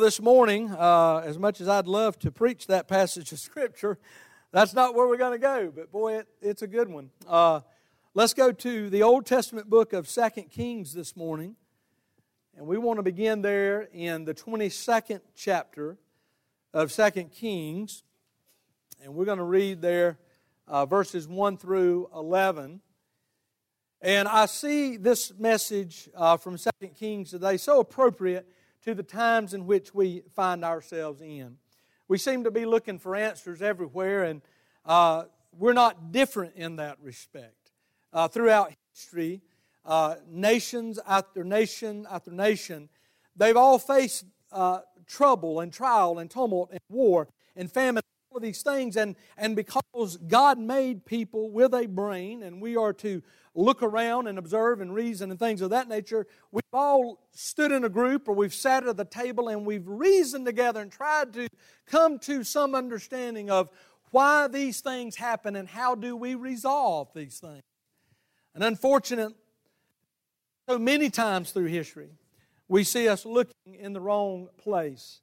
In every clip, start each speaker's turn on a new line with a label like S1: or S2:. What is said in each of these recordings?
S1: This morning, uh, as much as I'd love to preach that passage of Scripture, that's not where we're going to go, but boy, it, it's a good one. Uh, let's go to the Old Testament book of Second Kings this morning, and we want to begin there in the 22nd chapter of Second Kings, and we're going to read there uh, verses 1 through 11. And I see this message uh, from Second Kings today so appropriate to the times in which we find ourselves in. We seem to be looking for answers everywhere, and uh, we're not different in that respect. Uh, throughout history, uh, nations after nation after nation, they've all faced uh, trouble and trial and tumult and war and famine these things and, and because god made people with a brain and we are to look around and observe and reason and things of that nature, we've all stood in a group or we've sat at the table and we've reasoned together and tried to come to some understanding of why these things happen and how do we resolve these things. And unfortunately, so many times through history, we see us looking in the wrong place.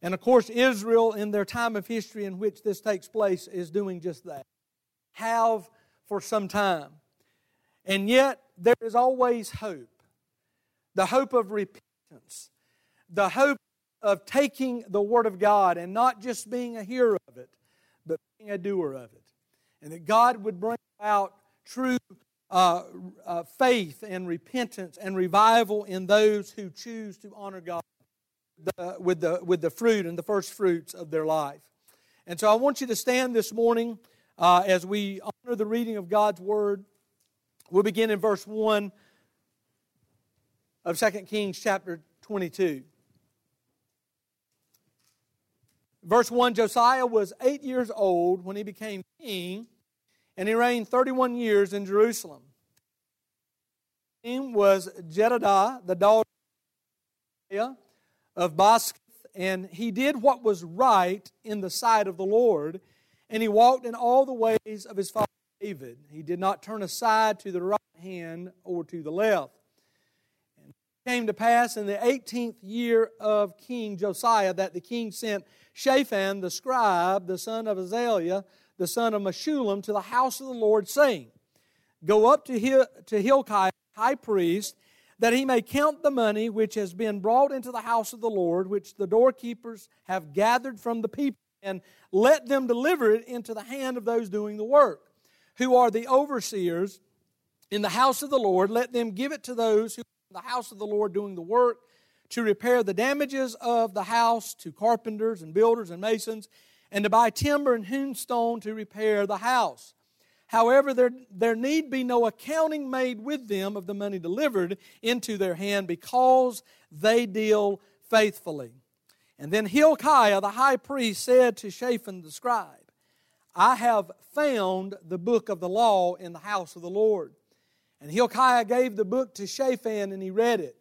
S1: And of course, Israel, in their time of history in which this takes place, is doing just that. Have for some time. And yet, there is always hope the hope of repentance, the hope of taking the Word of God and not just being a hearer of it, but being a doer of it. And that God would bring about true uh, uh, faith and repentance and revival in those who choose to honor God the, with, the, with the fruit and the first fruits of their life. And so I want you to stand this morning uh, as we honor the reading of God's Word. We'll begin in verse 1 of 2 Kings chapter 22. Verse 1 Josiah was eight years old when he became king, and he reigned 31 years in Jerusalem. His name was Jedidah, the daughter of Bozkath, and he did what was right in the sight of the Lord, and he walked in all the ways of his father David. He did not turn aside to the right hand or to the left. And it came to pass in the 18th year of King Josiah that the king sent Shaphan the scribe, the son of Azaliah, the son of Meshullam, to the house of the Lord, saying, Go up to, to Hilkiah, high priest, that he may count the money which has been brought into the house of the Lord, which the doorkeepers have gathered from the people, and let them deliver it into the hand of those doing the work who are the overseers in the house of the Lord, let them give it to those who are in the house of the Lord doing the work to repair the damages of the house to carpenters and builders and masons, and to buy timber and hewn stone to repair the house. However, there, there need be no accounting made with them of the money delivered into their hand because they deal faithfully. And then Hilkiah the high priest said to Shaphan the scribe, I have found the book of the law in the house of the Lord. And Hilkiah gave the book to Shaphan, and he read it.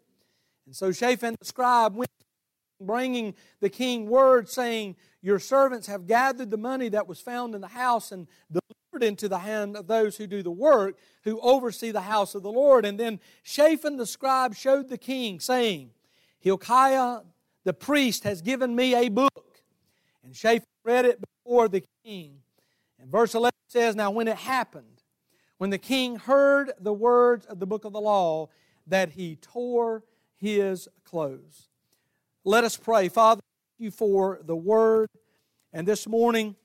S1: And so Shaphan the scribe went, bringing the king word, saying, Your servants have gathered the money that was found in the house and delivered into the hand of those who do the work, who oversee the house of the Lord. And then Shaphan the scribe showed the king, saying, Hilkiah the priest has given me a book. And Shaphan read it before the king. And verse 11 says, Now when it happened, when the king heard the words of the book of the law, that he tore his clothes. Let us pray. Father, thank you for the word. And this morning,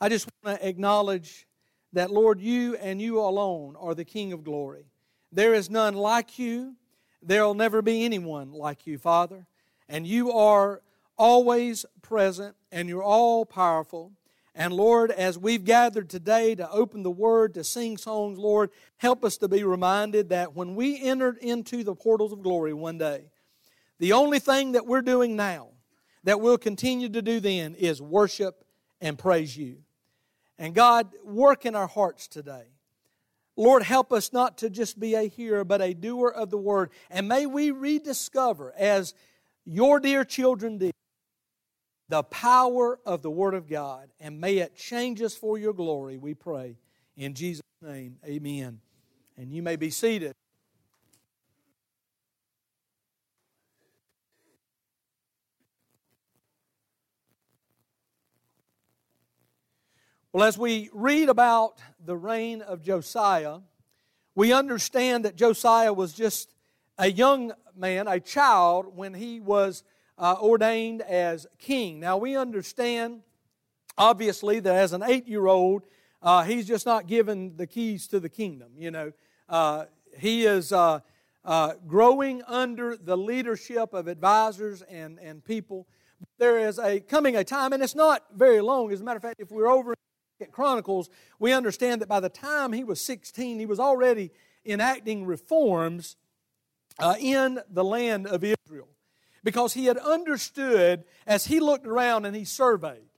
S1: I just want to acknowledge that, Lord, you and you alone are the King of glory. There is none like you. There will never be anyone like you, Father. And you are always present and you're all powerful. And Lord, as we've gathered today to open the Word, to sing songs, Lord, help us to be reminded that when we entered into the portals of glory one day, the only thing that we're doing now, that we'll continue to do then, is worship and praise you. And God, work in our hearts today. Lord, help us not to just be a hearer, but a doer of the Word. And may we rediscover, as your dear children did, the power of the Word of God, and may it change us for your glory, we pray. In Jesus' name, amen. And you may be seated. Well, as we read about the reign of Josiah, we understand that Josiah was just a young man, a child, when he was uh, ordained as king. Now, we understand, obviously, that as an eight year old, uh, he's just not given the keys to the kingdom. You know, uh, he is uh, uh, growing under the leadership of advisors and, and people. There is a coming a time, and it's not very long. As a matter of fact, if we're over Chronicles, we understand that by the time he was 16, he was already enacting reforms uh, in the land of Israel because he had understood as he looked around and he surveyed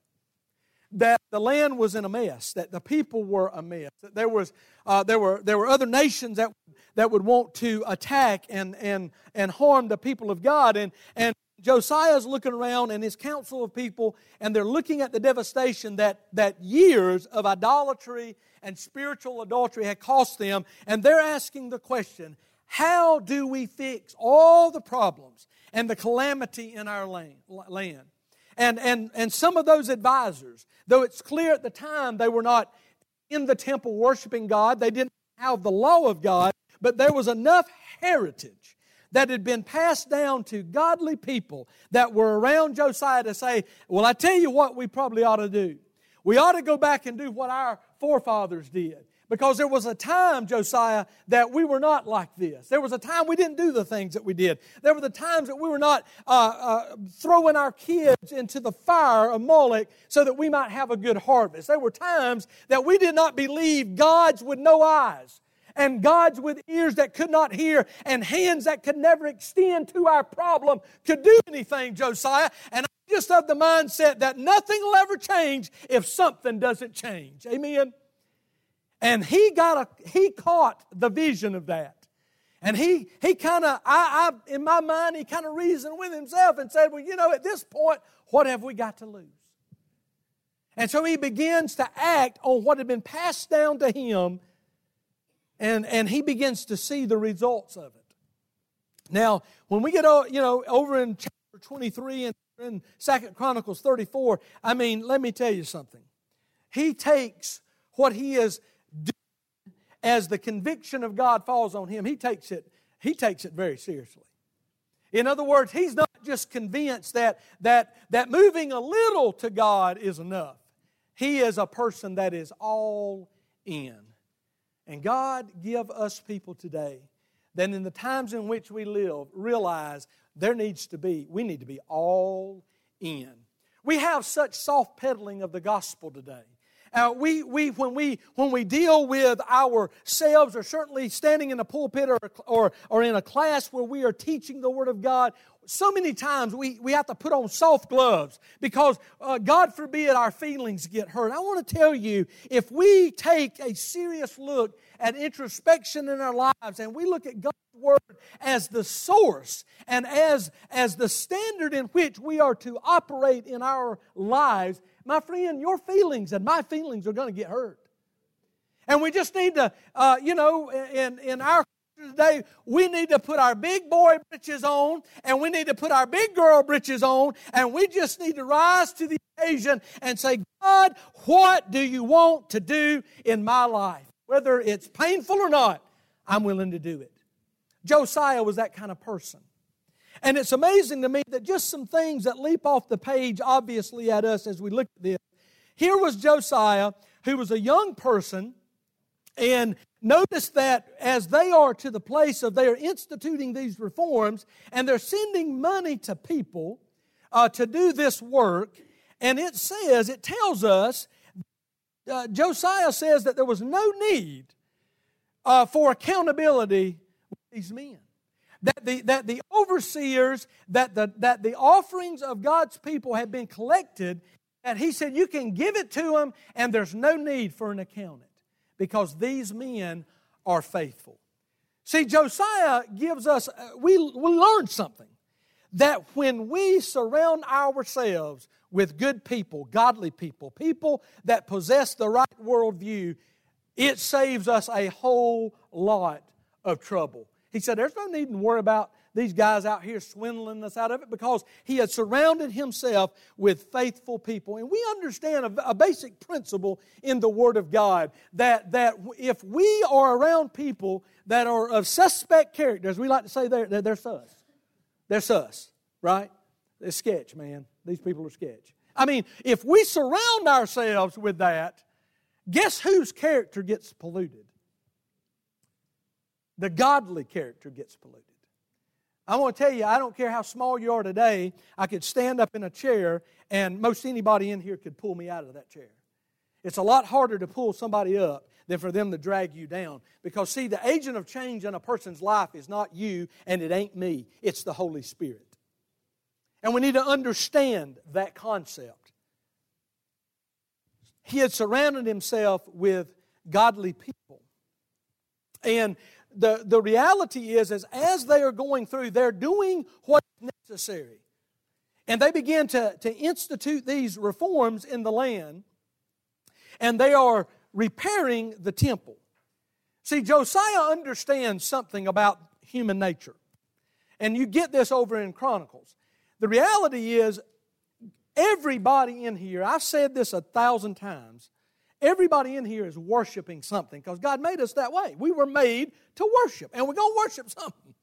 S1: that the land was in a mess, that the people were a mess, that there, was, uh, there, were, there were other nations that, that would want to attack and, and, and harm the people of God. And, and Josiah's looking around and his council of people, and they're looking at the devastation that, that years of idolatry and spiritual adultery had cost them, and they're asking the question how do we fix all the problems and the calamity in our land? And, and, and some of those advisors, though it's clear at the time they were not in the temple worshiping God, they didn't have the law of God, but there was enough heritage that had been passed down to godly people that were around Josiah to say, Well, I tell you what, we probably ought to do. We ought to go back and do what our forefathers did. Because there was a time, Josiah, that we were not like this. There was a time we didn't do the things that we did. There were the times that we were not uh, uh, throwing our kids into the fire of Moloch so that we might have a good harvest. There were times that we did not believe gods with no eyes and gods with ears that could not hear and hands that could never extend to our problem could do anything, Josiah. And I'm just of the mindset that nothing will ever change if something doesn't change. Amen. And he got a he caught the vision of that. And he he kind of I, I in my mind he kind of reasoned with himself and said, Well, you know, at this point, what have we got to lose? And so he begins to act on what had been passed down to him, and, and he begins to see the results of it. Now, when we get you know over in chapter 23 and in Second Chronicles 34, I mean, let me tell you something. He takes what he is doing as the conviction of God falls on him, he takes it, he takes it very seriously. In other words, he's not just convinced that, that, that moving a little to God is enough. He is a person that is all in. And God give us people today that in the times in which we live realize there needs to be, we need to be all in. We have such soft peddling of the gospel today. Uh, we, we, when, we, when we deal with ourselves, or certainly standing in a pulpit or, or, or in a class where we are teaching the Word of God, so many times we, we have to put on soft gloves because, uh, God forbid, our feelings get hurt. I want to tell you if we take a serious look at introspection in our lives and we look at God's Word as the source and as, as the standard in which we are to operate in our lives, my friend, your feelings and my feelings are going to get hurt. And we just need to, uh, you know, in, in our today, we need to put our big boy britches on and we need to put our big girl britches on and we just need to rise to the occasion and say, God, what do you want to do in my life? Whether it's painful or not, I'm willing to do it. Josiah was that kind of person. And it's amazing to me that just some things that leap off the page, obviously, at us as we look at this. Here was Josiah, who was a young person, and notice that as they are to the place of they are instituting these reforms, and they're sending money to people uh, to do this work, and it says, it tells us, uh, Josiah says that there was no need uh, for accountability with these men. That the, that the overseers, that the, that the offerings of God's people had been collected, and he said, You can give it to them, and there's no need for an accountant because these men are faithful. See, Josiah gives us, uh, we, we learned something that when we surround ourselves with good people, godly people, people that possess the right worldview, it saves us a whole lot of trouble. He said, There's no need to worry about these guys out here swindling us out of it? Because he had surrounded himself with faithful people. And we understand a, a basic principle in the Word of God that, that if we are around people that are of suspect characters, we like to say they're, they're, they're sus. They're sus, right? They're sketch, man. These people are sketch. I mean, if we surround ourselves with that, guess whose character gets polluted? The godly character gets polluted. I want to tell you, I don't care how small you are today, I could stand up in a chair and most anybody in here could pull me out of that chair. It's a lot harder to pull somebody up than for them to drag you down. Because, see, the agent of change in a person's life is not you and it ain't me, it's the Holy Spirit. And we need to understand that concept. He had surrounded himself with godly people. And the, the reality is, is, as they are going through, they're doing what's necessary. And they begin to, to institute these reforms in the land, and they are repairing the temple. See, Josiah understands something about human nature. And you get this over in Chronicles. The reality is, everybody in here, I've said this a thousand times, everybody in here is worshiping something because God made us that way. We were made to worship, and we're going to worship something.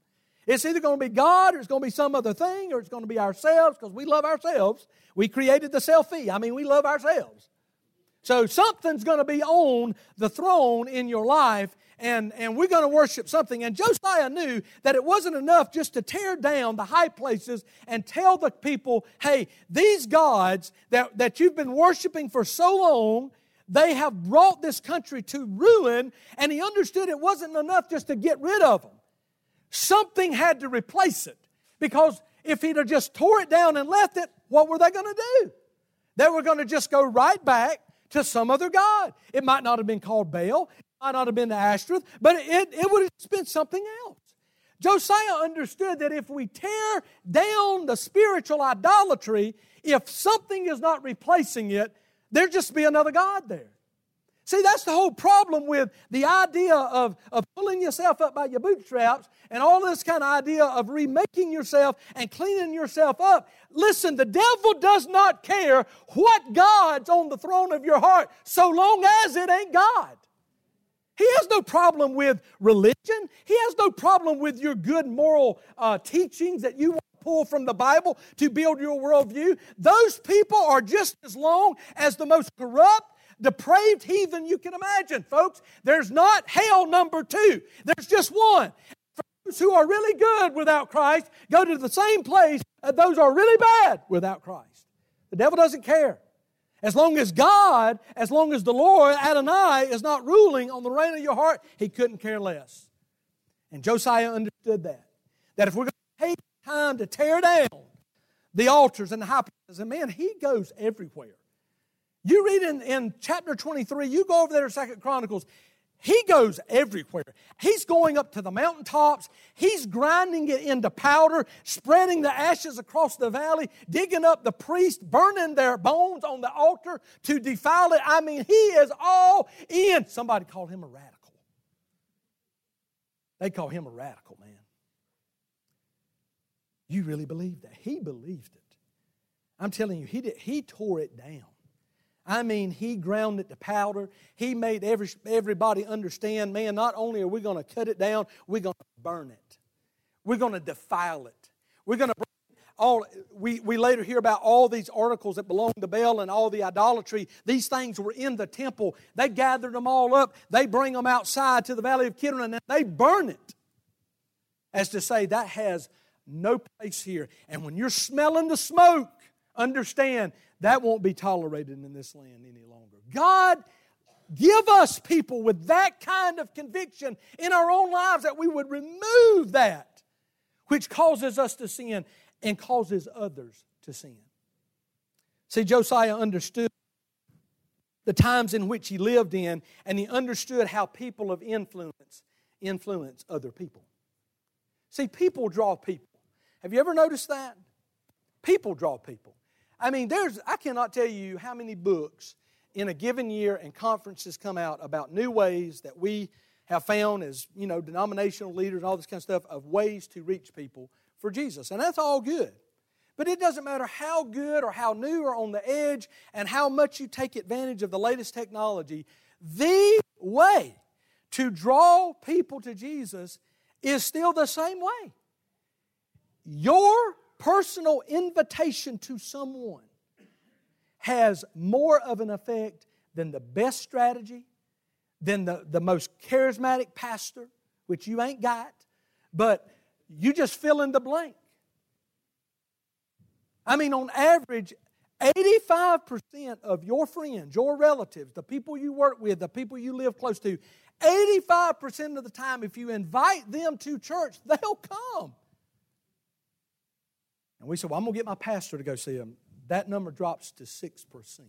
S1: It's either going to be God or it's going to be some other thing or it's going to be ourselves because we love ourselves. We created the selfie. I mean, we love ourselves. So something's going to be on the throne in your life, and, and we're going to worship something. And Josiah knew that it wasn't enough just to tear down the high places and tell the people, hey, these gods that, that you've been worshiping for so long, they have brought this country to ruin, and he understood it wasn't enough just to get rid of them. Something had to replace it. Because if he'd have just tore it down and left it, what were they going to do? They were going to just go right back to some other God. It might not have been called Baal, it might not have been the Ashtoreth, but it, it would have been something else. Josiah understood that if we tear down the spiritual idolatry, if something is not replacing it, there'd just be another God there. See, that's the whole problem with the idea of, of pulling yourself up by your bootstraps and all this kind of idea of remaking yourself and cleaning yourself up. Listen, the devil does not care what God's on the throne of your heart so long as it ain't God. He has no problem with religion. He has no problem with your good moral uh, teachings that you want pull from the Bible to build your worldview. Those people are just as long as the most corrupt depraved heathen you can imagine, folks. There's not hell number two, there's just one. Those who are really good without Christ go to the same place as those are really bad without Christ. The devil doesn't care. As long as God, as long as the Lord, Adonai, is not ruling on the reign of your heart, he couldn't care less. And Josiah understood that. That if we're going to take time to tear down the altars and the high places, and man, he goes everywhere. You read in, in chapter 23, you go over there to Second Chronicles, he goes everywhere. He's going up to the mountaintops. He's grinding it into powder, spreading the ashes across the valley, digging up the priests, burning their bones on the altar to defile it. I mean, he is all in. Somebody called him a radical. They call him a radical, man. You really believe that? He believed it. I'm telling you, he, did, he tore it down. I mean, he ground it to powder. He made every, everybody understand man, not only are we going to cut it down, we're going to burn it. We're going to defile it. We're going to all we, we later hear about all these articles that belong to Baal and all the idolatry. These things were in the temple. They gathered them all up, they bring them outside to the valley of Kidron, and they burn it. As to say, that has no place here. And when you're smelling the smoke, understand that won't be tolerated in this land any longer. God, give us people with that kind of conviction in our own lives that we would remove that which causes us to sin and causes others to sin. See, Josiah understood the times in which he lived in, and he understood how people of influence influence other people. See, people draw people. Have you ever noticed that? People draw people. I mean, there's, I cannot tell you how many books in a given year and conferences come out about new ways that we have found as, you know, denominational leaders and all this kind of stuff of ways to reach people for Jesus, and that's all good. But it doesn't matter how good or how new or on the edge and how much you take advantage of the latest technology, the way to draw people to Jesus is still the same way. Your personal invitation to someone has more of an effect than the best strategy, than the, the most charismatic pastor, which you ain't got, but you just fill in the blank. I mean, on average, 85% of your friends, your relatives, the people you work with, the people you live close to, 85% of the time, if you invite them to church, they'll come. And we said, Well, I'm going to get my pastor to go see him. That number drops to 6%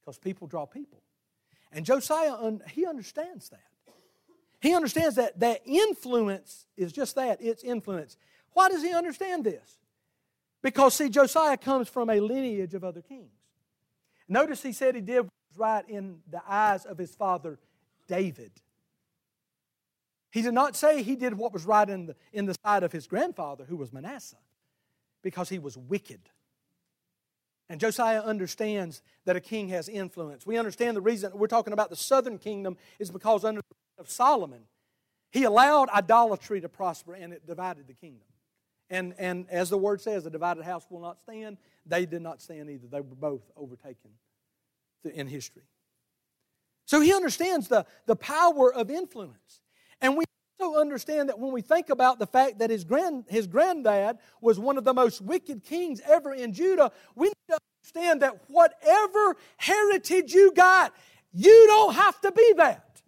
S1: because people draw people. And Josiah, he understands that. He understands that that influence is just that it's influence. Why does he understand this? Because, see, Josiah comes from a lineage of other kings. Notice he said he did right in the eyes of his father David. He did not say he did what was right in the, in the sight of his grandfather, who was Manasseh, because he was wicked. And Josiah understands that a king has influence. We understand the reason we're talking about the southern kingdom is because under of Solomon, he allowed idolatry to prosper and it divided the kingdom. And, and as the word says, a divided house will not stand. They did not stand either. They were both overtaken in history. So he understands the, the power of influence. And we also understand that when we think about the fact that his, grand, his granddad was one of the most wicked kings ever in Judah, we need to understand that whatever heritage you got, you don't have to be that.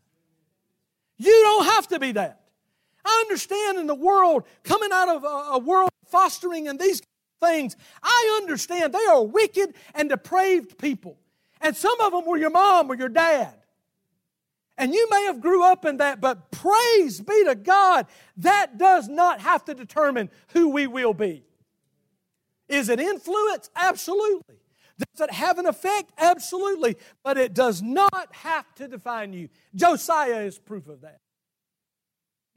S1: You don't have to be that. I understand in the world, coming out of a, a world fostering and these things, I understand they are wicked and depraved people. And some of them were your mom or your dad. And you may have grew up in that, but praise be to God, that does not have to determine who we will be. Is it influence? Absolutely. Does it have an effect? Absolutely. But it does not have to define you. Josiah is proof of that.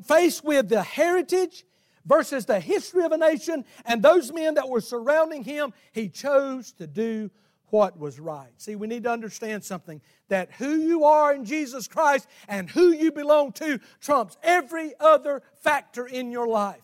S1: Faced with the heritage versus the history of a nation and those men that were surrounding him, he chose to do what was right. See, we need to understand something that who you are in Jesus Christ and who you belong to trumps every other factor in your life.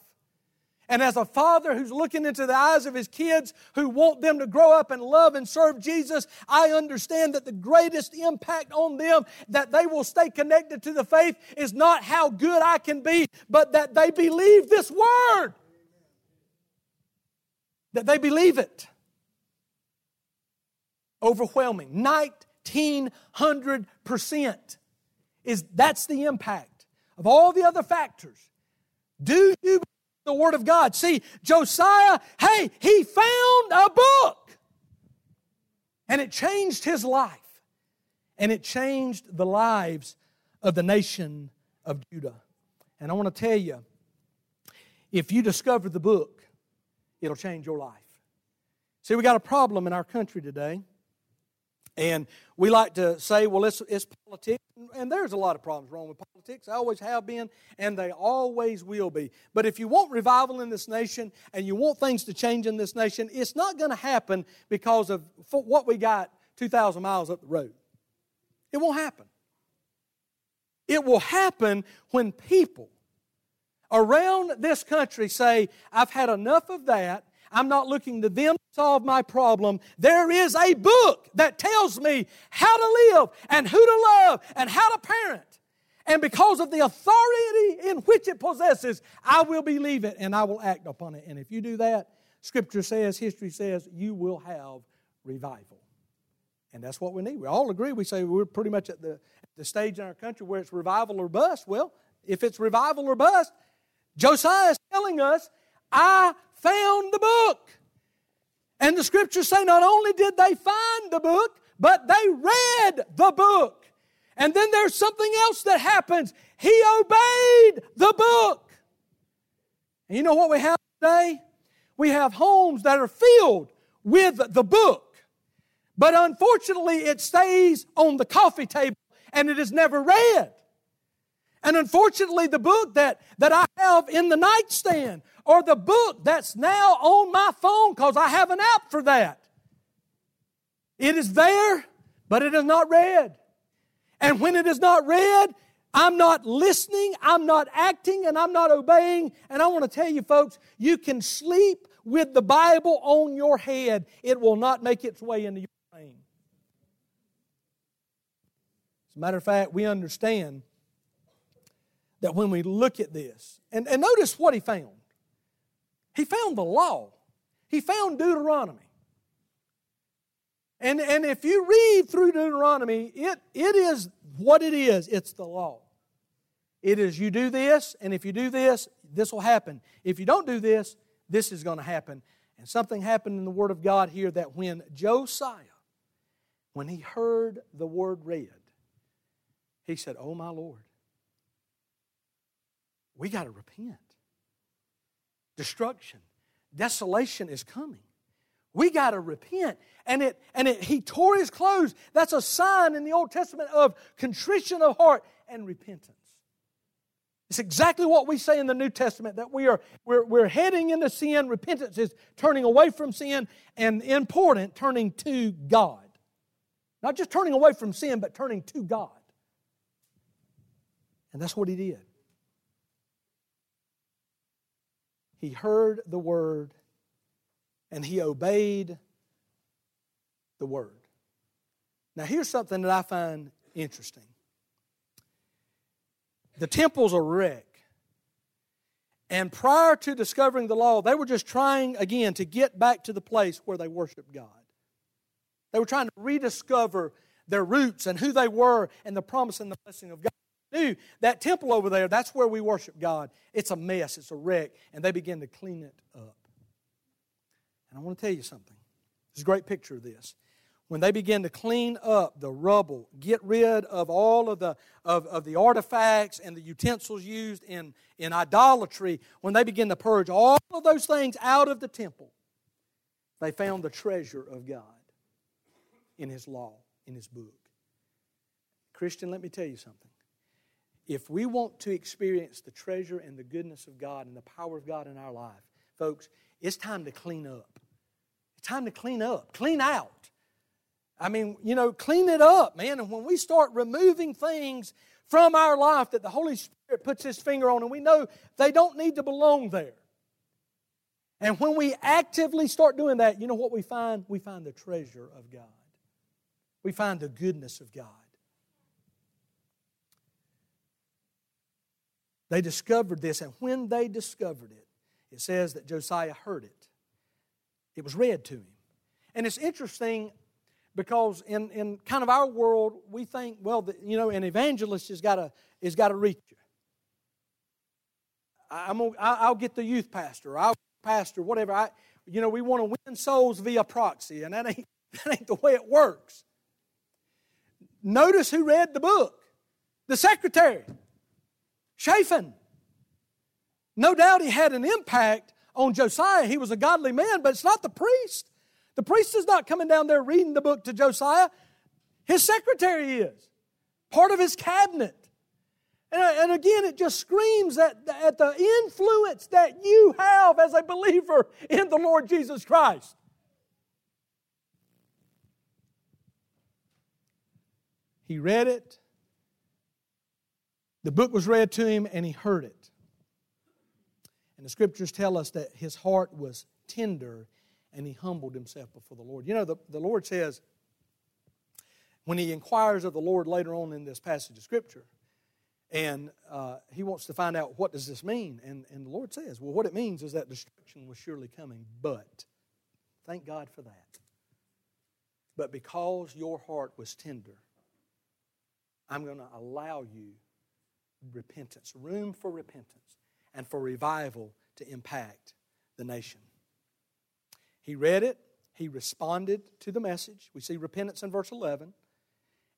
S1: And as a father who's looking into the eyes of his kids who want them to grow up and love and serve Jesus, I understand that the greatest impact on them that they will stay connected to the faith is not how good I can be, but that they believe this word. That they believe it. Overwhelming. 1900% is that's the impact of all the other factors. Do you the Word of God. See, Josiah, hey, he found a book. And it changed his life. And it changed the lives of the nation of Judah. And I want to tell you if you discover the book, it'll change your life. See, we got a problem in our country today. And we like to say, well, it's, it's politics. And there's a lot of problems wrong with politics. They always have been, and they always will be. But if you want revival in this nation and you want things to change in this nation, it's not going to happen because of what we got 2,000 miles up the road. It won't happen. It will happen when people around this country say, I've had enough of that I'm not looking to them to solve my problem. There is a book that tells me how to live and who to love and how to parent. And because of the authority in which it possesses, I will believe it and I will act upon it. And if you do that, Scripture says, history says, you will have revival. And that's what we need. We all agree. We say we're pretty much at the, the stage in our country where it's revival or bust. Well, if it's revival or bust, Josiah is telling us, I found the book. And the scriptures say not only did they find the book, but they read the book. And then there's something else that happens. He obeyed the book. And you know what we have today? We have homes that are filled with the book. But unfortunately, it stays on the coffee table and it is never read. And unfortunately, the book that, that I have in the nightstand, or the book that's now on my phone because I have an app for that, it is there, but it is not read. And when it is not read, I'm not listening, I'm not acting, and I'm not obeying. And I want to tell you, folks, you can sleep with the Bible on your head, it will not make its way into your brain. As a matter of fact, we understand that when we look at this, and, and notice what he found. He found the law, he found Deuteronomy. And, and if you read through Deuteronomy, it, it is what it is it's the law. It is you do this, and if you do this, this will happen. If you don't do this, this is going to happen. And something happened in the Word of God here that when Josiah, when he heard the word read, he said, Oh, my Lord, we got to repent. Destruction, desolation is coming. We got to repent. And, it, and it, he tore his clothes. That's a sign in the Old Testament of contrition of heart and repentance. It's exactly what we say in the New Testament that we are we're, we're heading into sin. Repentance is turning away from sin, and important, turning to God. Not just turning away from sin, but turning to God. And that's what he did. He heard the word and he obeyed the word. Now, here's something that I find interesting the temple's a wreck. And prior to discovering the law, they were just trying again to get back to the place where they worshiped God. They were trying to rediscover their roots and who they were and the promise and the blessing of God knew that temple over there, that's where we worship God. It's a mess, it's a wreck, and they begin to clean it up. And I want to tell you something. There's a great picture of this. When they begin to clean up the rubble, get rid of all of the, of, of the artifacts and the utensils used in, in idolatry, when they begin to purge all of those things out of the temple, they found the treasure of God in His law, in His book. Christian, let me tell you something if we want to experience the treasure and the goodness of God and the power of God in our life, folks, it's time to clean up. It's time to clean up, clean out. I mean, you know, clean it up, man. And when we start removing things from our life that the Holy Spirit puts His finger on, and we know they don't need to belong there. And when we actively start doing that, you know what we find? We find the treasure of God. We find the goodness of God. They discovered this, and when they discovered it, it says that Josiah heard it. It was read to him. And it's interesting because in, in kind of our world, we think, well, the, you know, an evangelist has got got to reach you. I'm gonna, I'll get the youth pastor, or I'll pastor, whatever. I, you know, we want to win souls via proxy, and that ain't, that ain't the way it works. Notice who read the book the secretary. Shaphan. No doubt he had an impact on Josiah. He was a godly man, but it's not the priest. The priest is not coming down there reading the book to Josiah. His secretary is, part of his cabinet. And, uh, and again, it just screams at, at the influence that you have as a believer in the Lord Jesus Christ. He read it, the book was read to him and he heard it. And the scriptures tell us that his heart was tender and he humbled himself before the Lord. You know, the, the Lord says, when he inquires of the Lord later on in this passage of scripture, and uh, he wants to find out what does this mean and, and the lord says well what it means is that destruction was surely coming but thank god for that but because your heart was tender i'm going to allow you repentance, room for repentance, and for revival to impact the nation. He read it, he responded to the message. We see repentance in verse 11.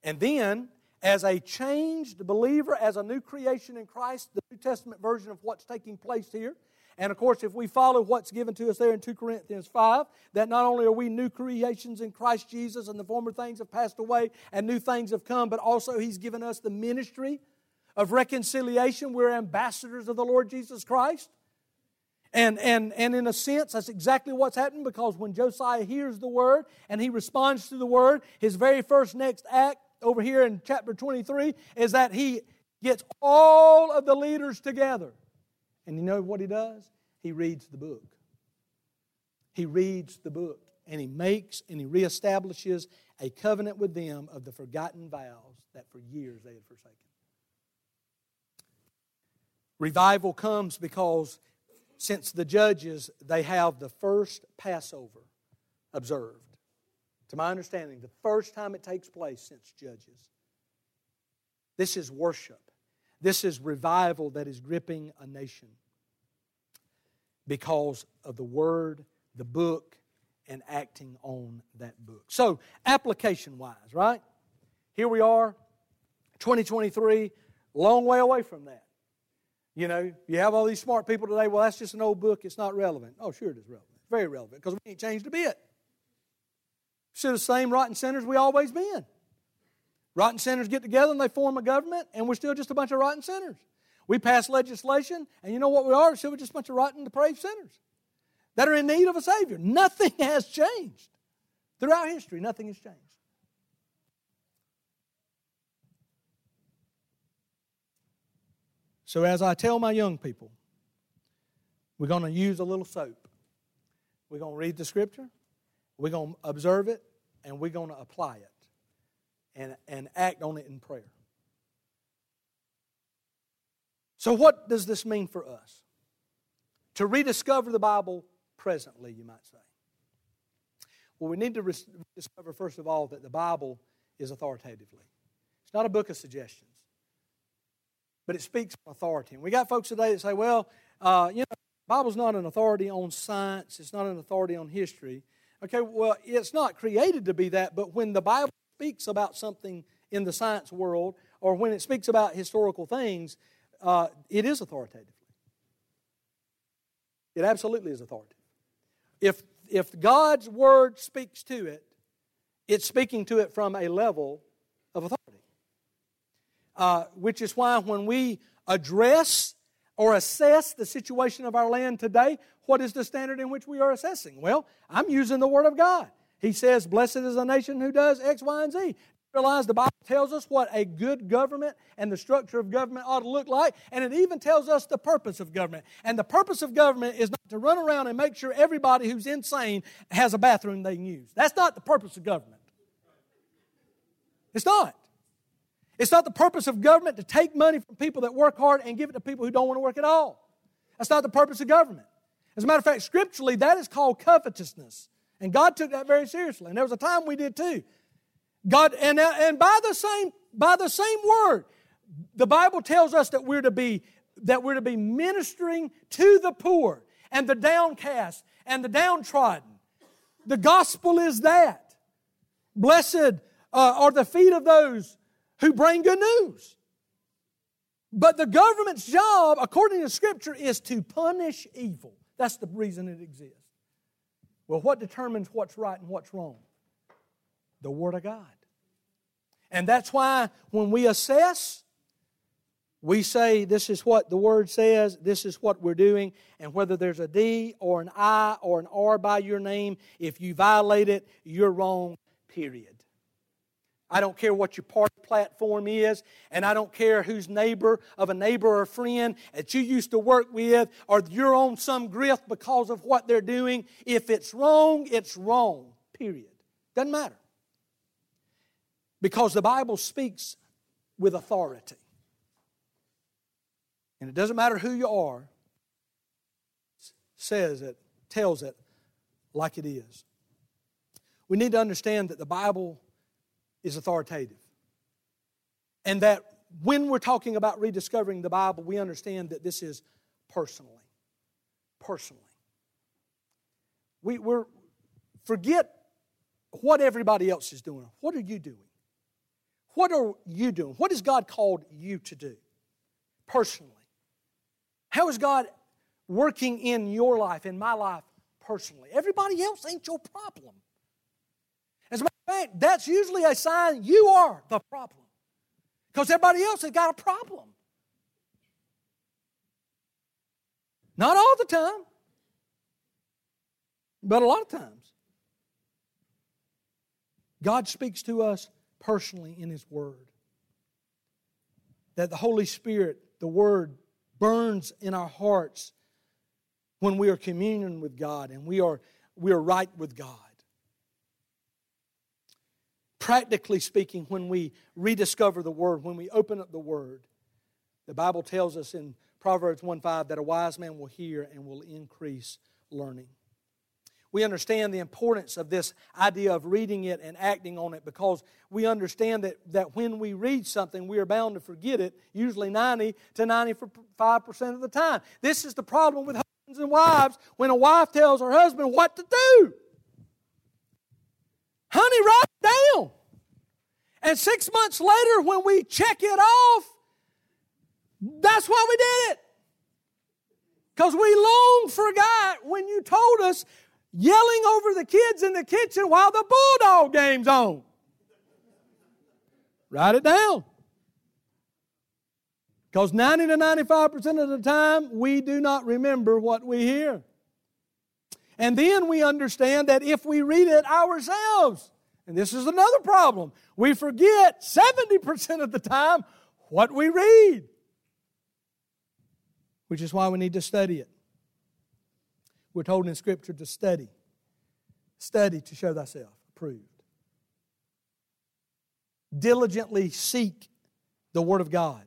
S1: And then, as a changed believer, as a new creation in Christ, the New Testament version of what's taking place here. And of course, if we follow what's given to us there in 2 Corinthians 5, that not only are we new creations in Christ Jesus and the former things have passed away and new things have come, but also He's given us the ministry of reconciliation. We're ambassadors of the Lord Jesus Christ. And, and, and in a sense, that's exactly what's happening because when Josiah hears the word and he responds to the word, his very first next act over here in chapter 23 is that he gets all of the leaders together. And you know what he does? He reads the book. He reads the book and he makes and he reestablishes a covenant with them of the forgotten vows that for years they had forsaken. Revival comes because since the judges, they have the first Passover observed. To my understanding, the first time it takes place since Judges. This is worship. This is revival that is gripping a nation because of the Word, the book, and acting on that book. So, application wise, right? Here we are, 2023, long way away from that. You know, you have all these smart people today, well, that's just an old book, it's not relevant. Oh, sure it is relevant. Very relevant, because we ain't changed a bit. Still the same rotten sinners we always been. Rotten sinners get together and they form a government, and we're still just a bunch of rotten sinners. We pass legislation, and you know what we are? We're just a bunch of rotten, depraved sinners that are in need of a Savior. Nothing has changed. Throughout history, nothing has changed. So, as I tell my young people, we're going to use a little soap. We're going to read the scripture, we're going to observe it, and we're going to apply it and, and act on it in prayer. So, what does this mean for us? To rediscover the Bible presently, you might say. Well, we need to discover, first of all, that the Bible is authoritatively. It's not a book of suggestions but it speaks authority. And we got folks today that say, well, uh, you know, Bible's not an authority on science, it's not an authority on history. Okay, well, it's not created to be that, but when the Bible speaks about something in the science world or when it speaks about historical things, uh, it is authoritative. It absolutely is authoritative. If, if God's word speaks to it, it's speaking to it from a level uh, which is why when we address or assess the situation of our land today, what is the standard in which we are assessing? Well, I'm using the Word of God. He says, Blessed is the nation who does X, Y, and Z. Realize the Bible tells us what a good government and the structure of government ought to look like, and it even tells us the purpose of government. And the purpose of government is not to run around and make sure everybody who's insane has a bathroom they can use. That's not the purpose of government. It's not. It's not the purpose of government to take money from people that work hard and give it to people who don't want to work at all. That's not the purpose of government. As a matter of fact, scripturally, that is called covetousness. And God took that very seriously. And there was a time we did too. God, and, and by the same by the same word, the Bible tells us that we're to be that we're to be ministering to the poor and the downcast and the downtrodden. The gospel is that. Blessed uh, are the feet of those who bring good news. But the government's job, according to Scripture, is to punish evil. That's the reason it exists. Well, what determines what's right and what's wrong? The Word of God. And that's why when we assess, we say this is what the Word says, this is what we're doing, and whether there's a D or an I or an R by your name, if you violate it, you're wrong, period. I don't care what your party platform is, and I don't care whose neighbor of a neighbor or friend that you used to work with, or you're on some grift because of what they're doing. If it's wrong, it's wrong, period. Doesn't matter. Because the Bible speaks with authority. And it doesn't matter who you are, says it, tells it like it is. We need to understand that the Bible is authoritative. And that when we're talking about rediscovering the Bible, we understand that this is personally. Personally. We, we're, forget what everybody else is doing. What are you doing? What are you doing? What has God called you to do personally? How is God working in your life, in my life personally? Everybody else ain't your problem that's usually a sign you are the problem because everybody else has got a problem. Not all the time, but a lot of times. God speaks to us personally in His Word. That the Holy Spirit, the Word, burns in our hearts when we are communion with God and we are, we are right with God. Practically speaking, when we rediscover the Word, when we open up the Word, the Bible tells us in Proverbs 1 5 that a wise man will hear and will increase learning. We understand the importance of this idea of reading it and acting on it because we understand that, that when we read something, we are bound to forget it, usually 90 to 95% of the time. This is the problem with husbands and wives when a wife tells her husband what to do. Honey, it down. And six months later, when we check it off, that's why we did it. Because we long forgot when you told us yelling over the kids in the kitchen while the Bulldog game's on. Write it down. Because 90 to 95% of the time, we do not remember what we hear. And then we understand that if we read it ourselves, and this is another problem, we forget 70% of the time what we read, which is why we need to study it. We're told in Scripture to study. Study to show thyself approved. Diligently seek the Word of God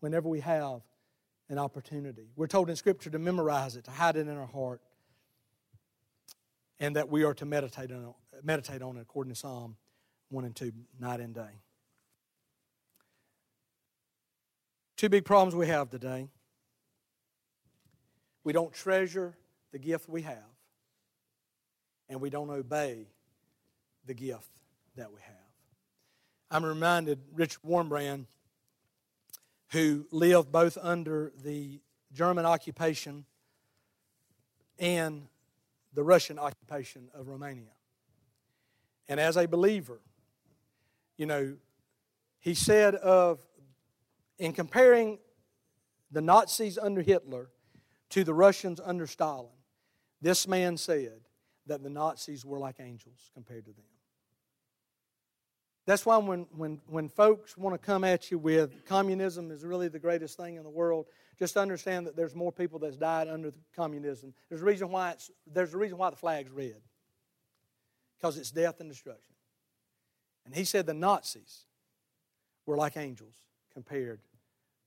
S1: whenever we have an opportunity. We're told in Scripture to memorize it, to hide it in our heart, and that we are to meditate on it, meditate on it according to Psalm 1 and 2, night and day. Two big problems we have today. We don't treasure the gift we have, and we don't obey the gift that we have. I'm reminded Richard Wurmbrand, who lived both under the German occupation and the Russian occupation of Romania. And as a believer, you know, he said of, in comparing the Nazis under Hitler to the Russians under Stalin, this man said that the Nazis were like angels compared to them. That's why when, when, when folks want to come at you with communism is really the greatest thing in the world, just understand that there's more people that's died under communism. There's a reason why it's there's a reason why the flag's red. Because it's death and destruction. And he said the Nazis were like angels compared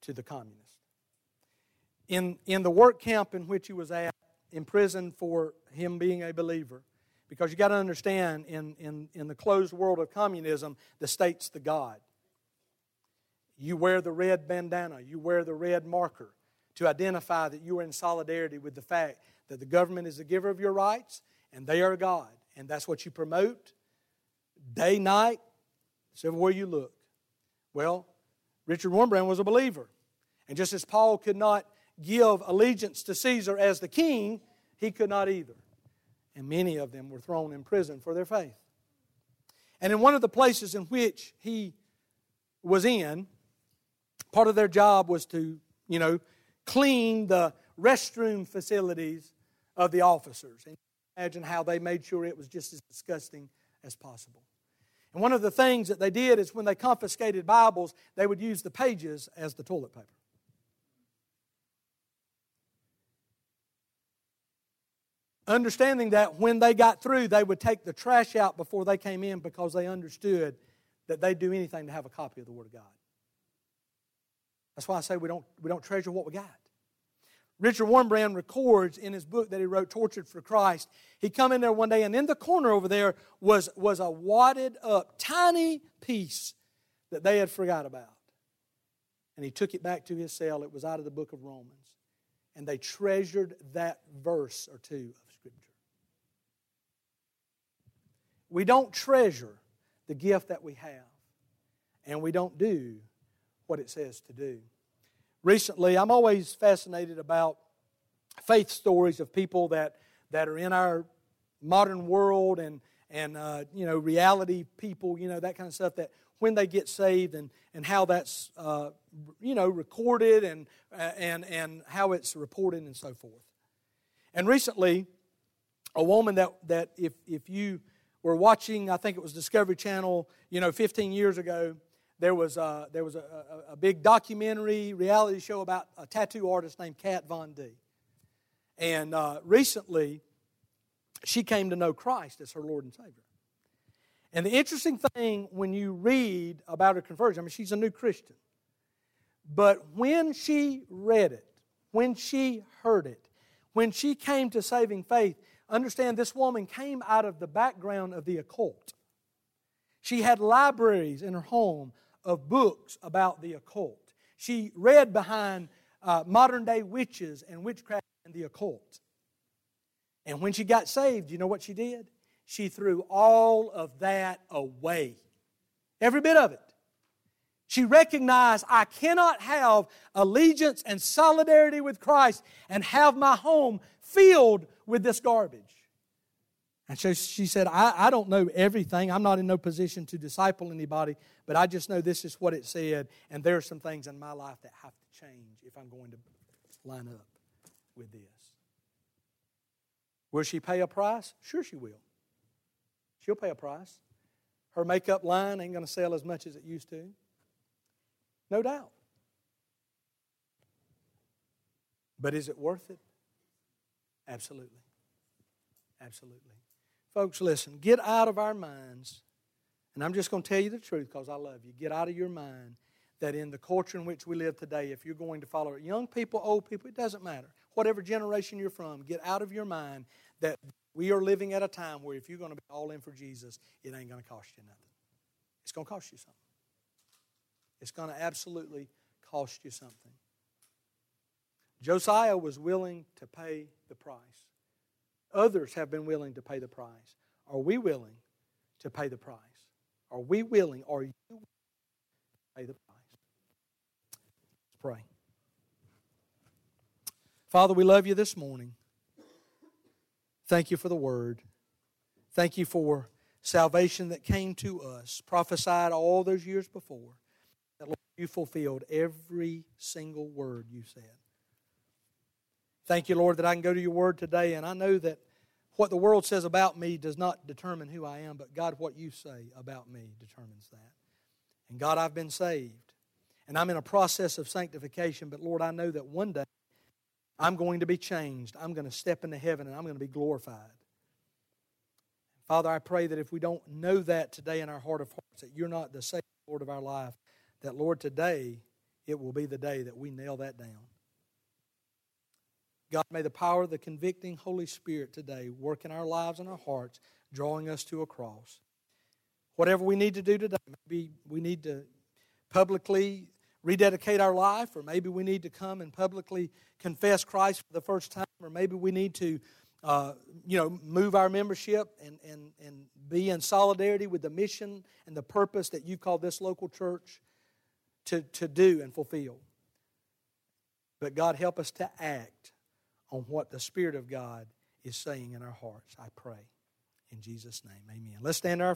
S1: to the communists. In, in the work camp in which he was at, in prison for him being a believer. Because you got to understand, in, in, in the closed world of communism, the state's the God. You wear the red bandana, you wear the red marker to identify that you are in solidarity with the fact that the government is the giver of your rights and they are God. And that's what you promote day, night, everywhere you look. Well, Richard Wurmbrand was a believer. And just as Paul could not give allegiance to Caesar as the king, he could not either. And many of them were thrown in prison for their faith. And in one of the places in which he was in, part of their job was to, you know, clean the restroom facilities of the officers. And imagine how they made sure it was just as disgusting as possible. And one of the things that they did is when they confiscated Bibles, they would use the pages as the toilet paper. Understanding that when they got through, they would take the trash out before they came in because they understood that they'd do anything to have a copy of the Word of God. That's why I say we don't, we don't treasure what we got. Richard Wurmbrand records in his book that he wrote, Tortured for Christ. He come in there one day, and in the corner over there was, was a wadded up, tiny piece that they had forgot about. And he took it back to his cell. It was out of the book of Romans. And they treasured that verse or two of Scripture. We don't treasure the gift that we have, and we don't do what it says to do. Recently, I'm always fascinated about faith stories of people that, that are in our modern world and, and uh, you know, reality people, you know, that kind of stuff that when they get saved and, and how that's, uh, you know, recorded and, and, and how it's reported and so forth. And recently, a woman that, that if, if you were watching, I think it was Discovery Channel, you know, 15 years ago, there was a, there was a, a, a big documentary reality show about a tattoo artist named Kat Von D. And uh, recently, she came to know Christ as her Lord and Savior. And the interesting thing when you read about her conversion, I mean, she's a new Christian. But when she read it, when she heard it, when she came to saving faith, understand this woman came out of the background of the occult. She had libraries in her home of books about the occult. She read behind uh, modern day witches and witchcraft and the occult. And when she got saved, you know what she did? She threw all of that away. Every bit of it. She recognized I cannot have allegiance and solidarity with Christ and have my home filled with this garbage. And so she said, I, I don't know everything. I'm not in no position to disciple anybody, but I just know this is what it said, and there are some things in my life that have to change if I'm going to line up with this. Will she pay a price? Sure, she will. She'll pay a price. Her makeup line ain't going to sell as much as it used to. No doubt. But is it worth it? Absolutely. Absolutely. Folks, listen, get out of our minds, and I'm just going to tell you the truth because I love you. Get out of your mind that in the culture in which we live today, if you're going to follow young people, old people, it doesn't matter. Whatever generation you're from, get out of your mind that we are living at a time where if you're going to be all in for Jesus, it ain't going to cost you nothing. It's going to cost you something. It's going to absolutely cost you something. Josiah was willing to pay the price. Others have been willing to pay the price. Are we willing to pay the price? Are we willing? Are you willing to pay the price? Let's pray. Father, we love you this morning. Thank you for the word. Thank you for salvation that came to us, prophesied all those years before. That Lord, you fulfilled every single word you said. Thank you, Lord, that I can go to your word today, and I know that what the world says about me does not determine who I am, but God, what you say about me determines that. And God, I've been saved, and I'm in a process of sanctification, but Lord, I know that one day I'm going to be changed. I'm going to step into heaven and I'm going to be glorified. Father, I pray that if we don't know that today in our heart of hearts, that you're not the Savior, Lord of our life, that, Lord, today it will be the day that we nail that down. God, may the power of the convicting Holy Spirit today work in our lives and our hearts, drawing us to a cross. Whatever we need to do today, maybe we need to publicly rededicate our life, or maybe we need to come and publicly confess Christ for the first time, or maybe we need to, uh, you know, move our membership and, and, and be in solidarity with the mission and the purpose that you call this local church to, to do and fulfill. But God, help us to act on what the Spirit of God is saying in our hearts. I pray. In Jesus' name, amen. Let's stand our feet.